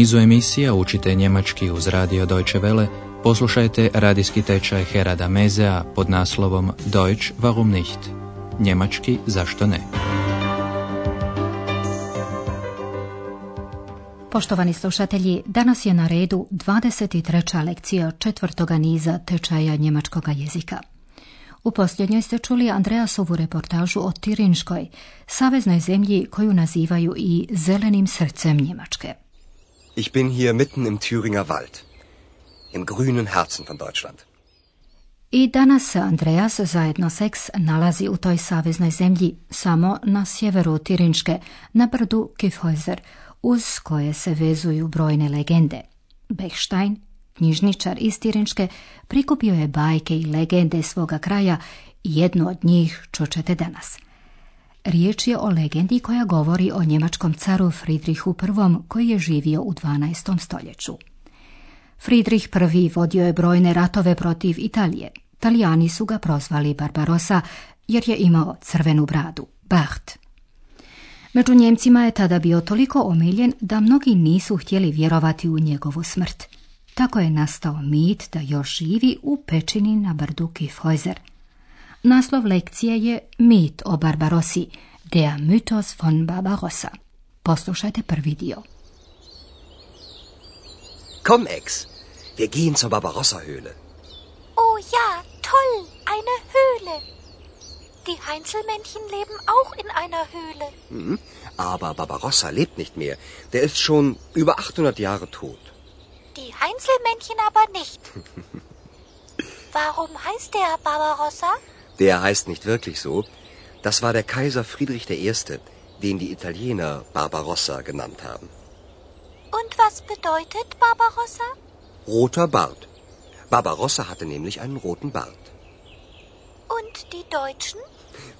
nizu emisija učite njemački uz radio Deutsche Welle, poslušajte radijski tečaj Herada Mezea pod naslovom Deutsch warum nicht? Njemački zašto ne? Poštovani slušatelji, danas je na redu 23. lekcija četvrtoga niza tečaja njemačkog jezika. U posljednjoj ste čuli Andreasovu reportažu o Tirinškoj, saveznoj zemlji koju nazivaju i zelenim srcem Njemačke. Ich bin hier mitten im Thüringer Wald, im grünen Herzen von Deutschland. I danas Andreas zajedno s ex nalazi u toj saveznoj zemlji, samo na sjeveru Tirinške, na brdu Kifhäuser, uz koje se vezuju brojne legende. Bechstein, knjižničar iz Tirinške, prikupio je bajke i legende svoga kraja i jednu od njih čučete danas. Riječ je o legendi koja govori o njemačkom caru Friedrichu I koji je živio u 12. stoljeću. Friedrich I vodio je brojne ratove protiv Italije. Talijani su ga prozvali Barbarosa jer je imao crvenu bradu, Bacht. Među Njemcima je tada bio toliko omiljen da mnogi nisu htjeli vjerovati u njegovu smrt. Tako je nastao mit da još živi u pećini na brdu Kifhäuser. Naslov lekcije je Mit o Barbarosi, Der Mythos von Barbarossa. Poslušajte prvi dio. Komm, Ex, wir gehen zur Barbarossa-Höhle. Oh ja, toll, eine Höhle. Die Heinzelmännchen leben auch in einer Höhle. Mhm. Aber Barbarossa lebt nicht mehr. Der ist schon über 800 Jahre tot. Die Heinzelmännchen aber nicht. Warum heißt der Barbarossa? Der heißt nicht wirklich so. Das war der Kaiser Friedrich I., den die Italiener Barbarossa genannt haben. Und was bedeutet Barbarossa? Roter Bart. Barbarossa hatte nämlich einen roten Bart. Und die Deutschen?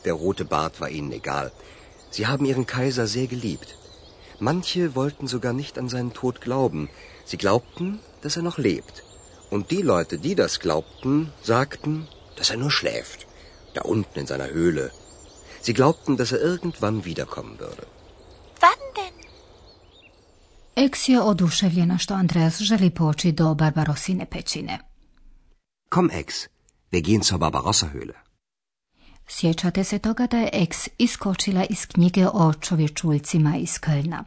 Der rote Bart war ihnen egal. Sie haben ihren Kaiser sehr geliebt. Manche wollten sogar nicht an seinen Tod glauben. Sie glaubten, dass er noch lebt. Und die Leute, die das glaubten, sagten, dass er nur schläft, da unten in seiner Höhle. Sie glaubten, dass er irgendwann wiederkommen würde. Wann denn? Eks je oduševljena što Andreas želi poći do Barbarosine pećine. Komm, Ex, wir gehen zur Barbarossa-Höhle. Sjećate se toga da je Eks iskočila iz knjige o čovječuljcima iz Kölna.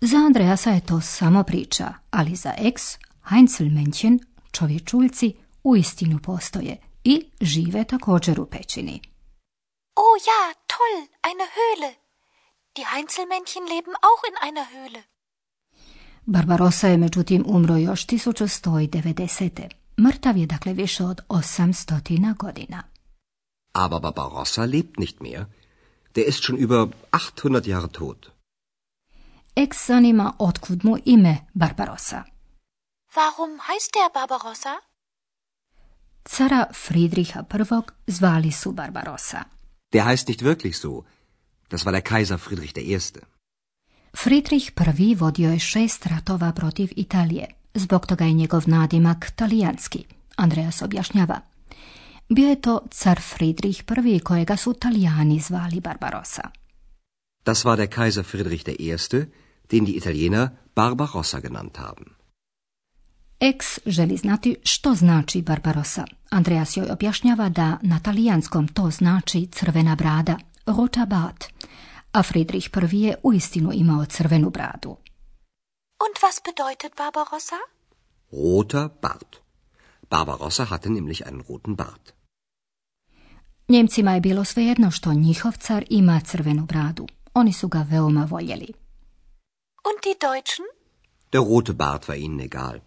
Za Andreasa je to samo priča, ali za Eks, Heinzelmännchen, čovječuljci, uistinu postoje i žive također u pećini. Oh ja, toll, eine Höhle. Die Heinzelmännchen leben auch in einer Höhle. Barbarosa je međutim umro još 1190. Mrtav je dakle više od 800 godina. Aber Barbarossa lebt nicht mehr. Der ist schon über 800 Jahre tot. Eks zanima otkud mu ime Barbarossa. Warum heißt der Barbarossa? Cara Friedricha I zvali su Barbarossa. Der heißt nicht wirklich so. Das war der Kaiser Friedrich I. Friedrich I vodio je šest ratova protiv Italije. Zbog toga je njegov nadimak talijanski. Andreas objašnjava. Bio je to car Friedrich I kojega su Talijani zvali Barbarossa. Das war der Kaiser Friedrich I., den die Italiener Barbarossa genannt haben. Eks želi znati što znači Barbarossa. Andreas joj objašnjava da na talijanskom to znači crvena brada, rota bat, a Friedrich I je uistinu imao crvenu bradu. Und was bedeutet Barbarossa? Roter Bart. Barbarossa hatte nämlich einen roten Bart. Njemcima je bilo svejedno što njihov car ima crvenu bradu. Oni su ga veoma voljeli. Und die Deutschen? Der rote Bart war ihnen egal.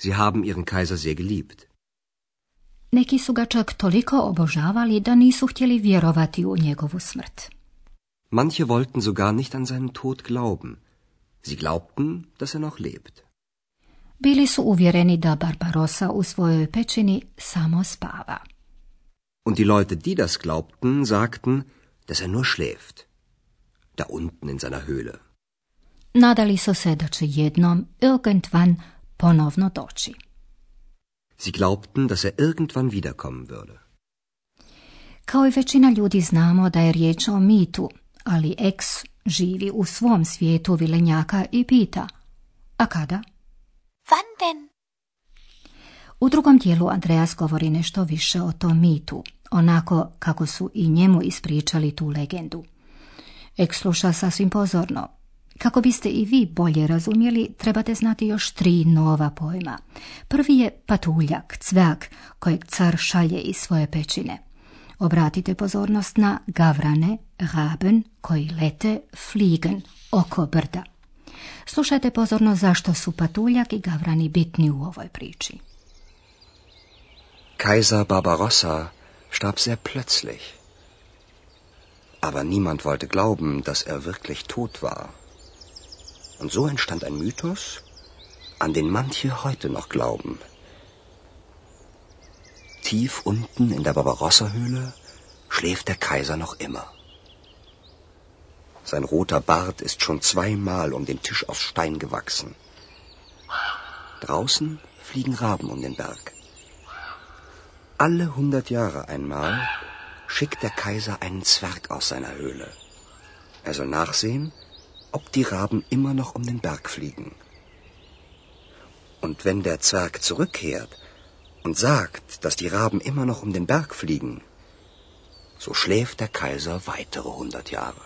Sie haben ihren Kaiser sehr geliebt. Neki su ga čak toliko obožavali da nisu htjeli vjerovati u njegovu smrt. Manche wollten sogar nicht an seinen Tod glauben. Sie glaubten, dass er noch lebt. Bili su uvjereni da Barbarossa u svojoj pećini samo spava. Und die Leute, die das glaubten, sagten, dass er nur schläft. Da unten in seiner Höhle. Nadali su se da će jednom, irgendwann, ponovno doći. Sie glaubten, dass er irgendwann wiederkommen würde. Kao i većina ljudi znamo da je riječ o mitu, ali Eks živi u svom svijetu vilenjaka i pita A kada? Wann denn? U drugom dijelu Andreas govori nešto više o tom mitu, onako kako su i njemu ispričali tu legendu. Ek sluša sasvim pozorno. Kako biste i vi bolje razumjeli, trebate znati još tri nova pojma. Prvi je patuljak, cvak, kojeg car šalje iz svoje pećine. Obratite pozornost na gavrane, raben, koji lete, fliegen, oko brda. Slušajte pozorno zašto su patuljak i gavrani bitni u ovoj priči. Kaiser Barbarossa starb sehr plötzlich. Aber niemand wollte glauben, dass er wirklich tot war. Und so entstand ein Mythos, an den manche heute noch glauben. Tief unten in der Barbarossa-Höhle schläft der Kaiser noch immer. Sein roter Bart ist schon zweimal um den Tisch aus Stein gewachsen. Draußen fliegen Raben um den Berg. Alle hundert Jahre einmal schickt der Kaiser einen Zwerg aus seiner Höhle. Er soll nachsehen, ob die Raben immer noch um den Berg fliegen. Und wenn der Zwerg zurückkehrt und sagt, dass die Raben immer noch um den Berg fliegen, so schläft der Kaiser weitere hundert Jahre.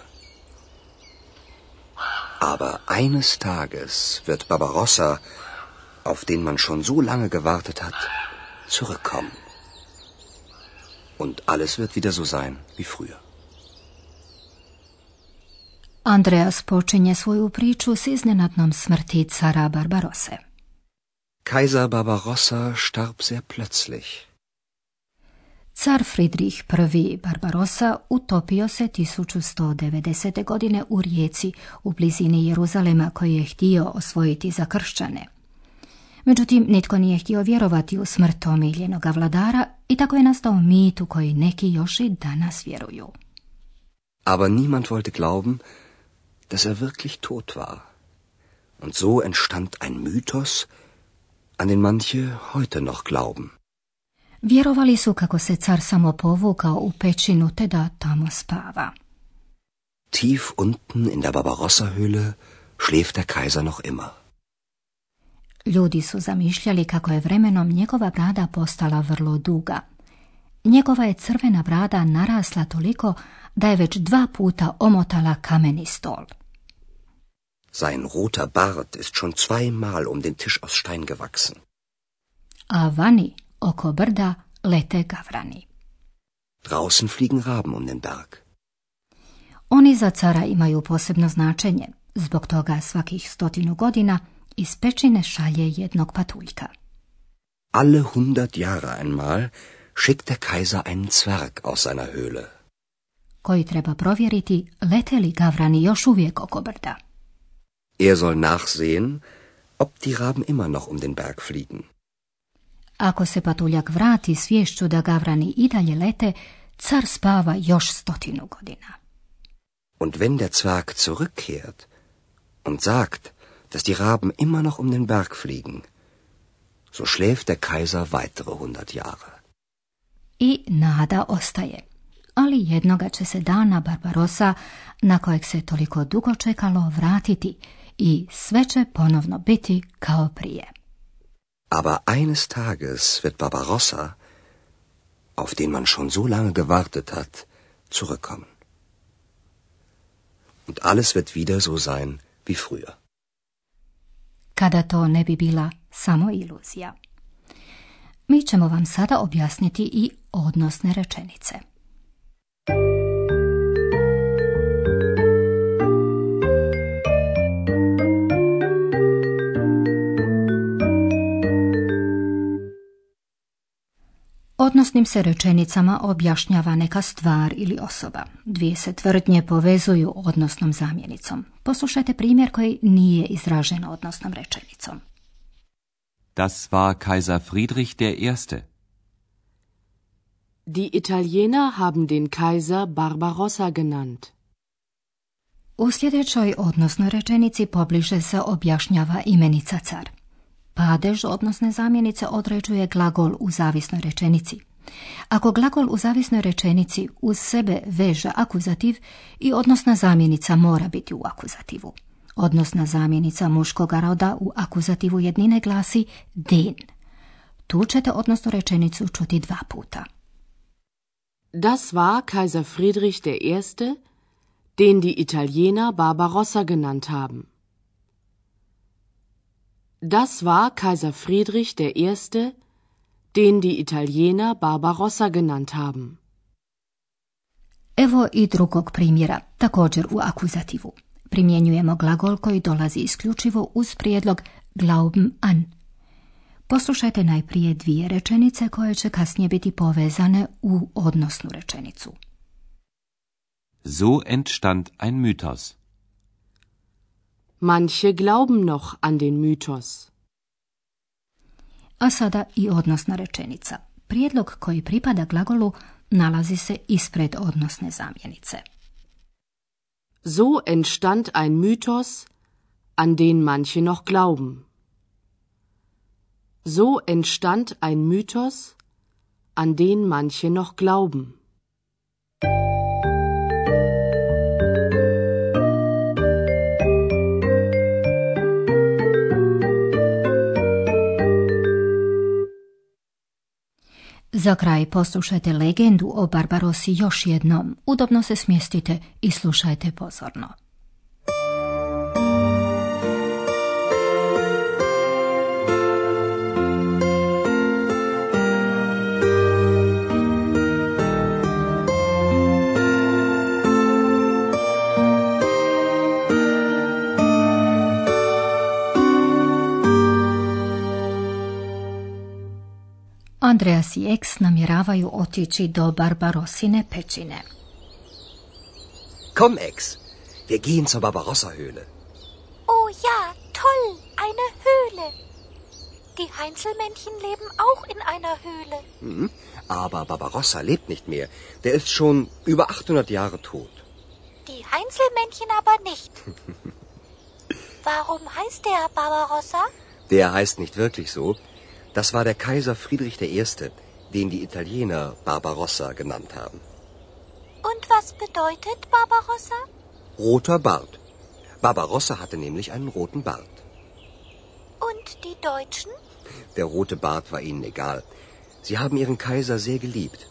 Aber eines Tages wird Barbarossa, auf den man schon so lange gewartet hat, zurückkommen. Und alles wird wieder so sein wie früher. Andreas počinje svoju priču s iznenadnom smrti cara Barbarose. Kaiser Barbarossa starb sehr plötzlich. Car Friedrich I. Barbarossa utopio se 1190. godine u rijeci u blizini Jeruzalema koji je htio osvojiti za kršćane. Međutim, nitko nije htio vjerovati u smrt omiljenoga vladara i tako je nastao mit u koji neki još i danas vjeruju. Aber niemand wollte glauben, dass er wirklich tot war. Und so entstand ein Mythos, an den manche heute noch glauben. Vjerovali su kako se car samo povukao u pećinu te da tamo spava. Tief unten in der Barbarossa-Höhle schläft der Kaiser noch immer. Ljudi su zamišljali kako je vremenom njegova brada postala vrlo duga. Njegova je crvena brada narasla toliko da je već dva puta omotala kameni stol. Sein roter Bart ist schon zweimal um den Tisch aus Stein gewachsen. A vani, oko brda, lete gavrani. Draußen fliegen Raben um den Berg. Oni za cara imaju posebno značenje, zbog toga svakih stotinu godina iz pećine šalje jednog patuljka. Alle hundert Jahre einmal schickt der Kaiser einen Zwerg aus seiner Höhle. koji treba provjeriti lete li gavrani još uvijek oko brda. Er soll nachsehen, ob die Raben immer noch um den Berg fliegen. Ako se patuljak vrati svješću da gavrani i dalje lete, car spava još stotinu godina. Und wenn der Zwerg zurückkehrt und sagt, dass die Raben immer noch um den Berg fliegen, so schläft der Kaiser weitere hundert Jahre. I nada ostaje. Ali jednoga će se dana Barbarosa, na kojeg se toliko dugo čekalo, vratiti i sve će ponovno biti kao prije. Aber eines Tages wird Barbarossa, auf den man schon so lange gewartet hat, zurückkommen. Und alles wird wieder so sein wie früher. Kada to ne bi bila samo iluzija. Mi ćemo vam sada objasniti i odnosne rečenice. Odnosnim se rečenicama objašnjava neka stvar ili osoba. Dvije se tvrdnje povezuju odnosnom zamjenicom. Poslušajte primjer koji nije izražen odnosnom rečenicom. Das war Kaiser Friedrich der Erste. Die Italiener haben den Kaiser Barbarossa genannt. U sljedećoj odnosnoj rečenici pobliže se objašnjava imenica car. Padež odnosne zamjenice određuje glagol u zavisnoj rečenici. Ako glagol u zavisnoj rečenici uz sebe veže akuzativ i odnosna zamjenica mora biti u akuzativu. Odnosna zamjenica muškoga roda u akuzativu jednine glasi den. Tu ćete odnosno rečenicu čuti dva puta. Das war Kaiser Friedrich I., den die Italiener Barbarossa genannt haben. Das war Kaiser Friedrich I., den die Italiener Barbarossa genannt haben. Evo i drugog primjera, također u akuzativu. Primjenjujemo glagol koji dolazi isključivo uz prijedlog glauben an. Poslušajte najprije dvije rečenice koje će kasnije biti povezane u odnosnu rečenicu. So entstand ein Mythos. Manche glauben noch an den Mythos. A sada i odnosna rečenica. Prijedlog koji pripada glagolu nalazi se ispred odnosne zamjenice. So entstand ein Mythos, an den manche noch glauben. So entstand ein Mythos, an den manche noch glauben. Za kraj poslušajte legendu o Barbarosi još jednom. Udobno se smjestite i slušajte pozorno. Andreas i Ex namjeravaju otići do Barbarosine pećine. Komm, Ex, wir gehen zur Barbarossa-Höhle. Oh ja, toll, eine Höhle. Die Heinzelmännchen leben auch in einer Höhle. Hm, aber Barbarossa lebt nicht mehr. Der ist schon über 800 Jahre tot. Die Heinzelmännchen aber nicht. Warum heißt der Barbarossa? Der heißt nicht wirklich so. Das war der Kaiser Friedrich I., den die Italiener Barbarossa genannt haben. Und was bedeutet Barbarossa? Roter Bart. Barbarossa hatte nämlich einen roten Bart. Und die Deutschen? Der rote Bart war ihnen egal. Sie haben ihren Kaiser sehr geliebt.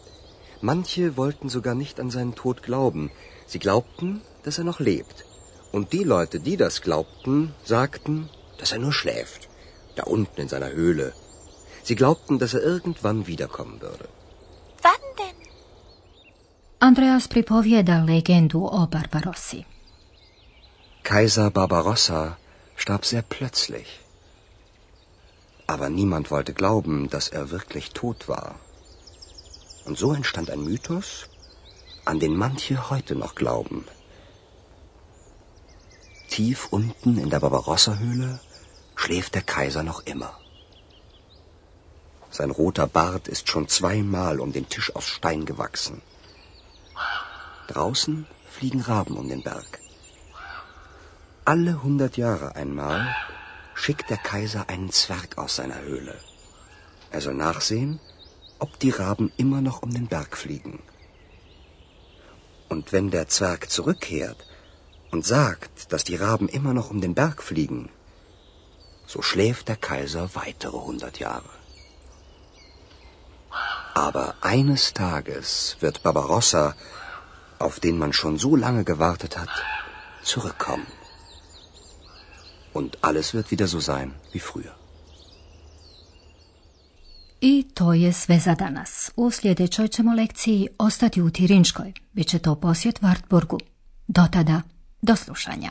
Manche wollten sogar nicht an seinen Tod glauben. Sie glaubten, dass er noch lebt. Und die Leute, die das glaubten, sagten, dass er nur schläft. Da unten in seiner Höhle, Sie glaubten, dass er irgendwann wiederkommen würde. Wann denn? Andreas pripovjeda legendu o Barbarossi. Kaiser Barbarossa starb sehr plötzlich. Aber niemand wollte glauben, dass er wirklich tot war. Und so entstand ein Mythos, an den manche heute noch glauben. Tief unten in der Barbarossa-Höhle schläft der Kaiser noch immer. Sein roter Bart ist schon zweimal um den Tisch aus Stein gewachsen. Draußen fliegen Raben um den Berg. Alle hundert Jahre einmal schickt der Kaiser einen Zwerg aus seiner Höhle. Er soll nachsehen, ob die Raben immer noch um den Berg fliegen. Und wenn der Zwerg zurückkehrt und sagt, dass die Raben immer noch um den Berg fliegen, so schläft der Kaiser weitere hundert Jahre. Aber eines Tages wird Barbarossa, auf den man schon so lange gewartet hat, zurückkommen. Und alles wird wieder so sein wie früher. I to je sve za danas. U sljedećoj ćemo lekciji ostati u Tirinškoj. Biće to posjet Wartburgu. Do tada, do slušanja.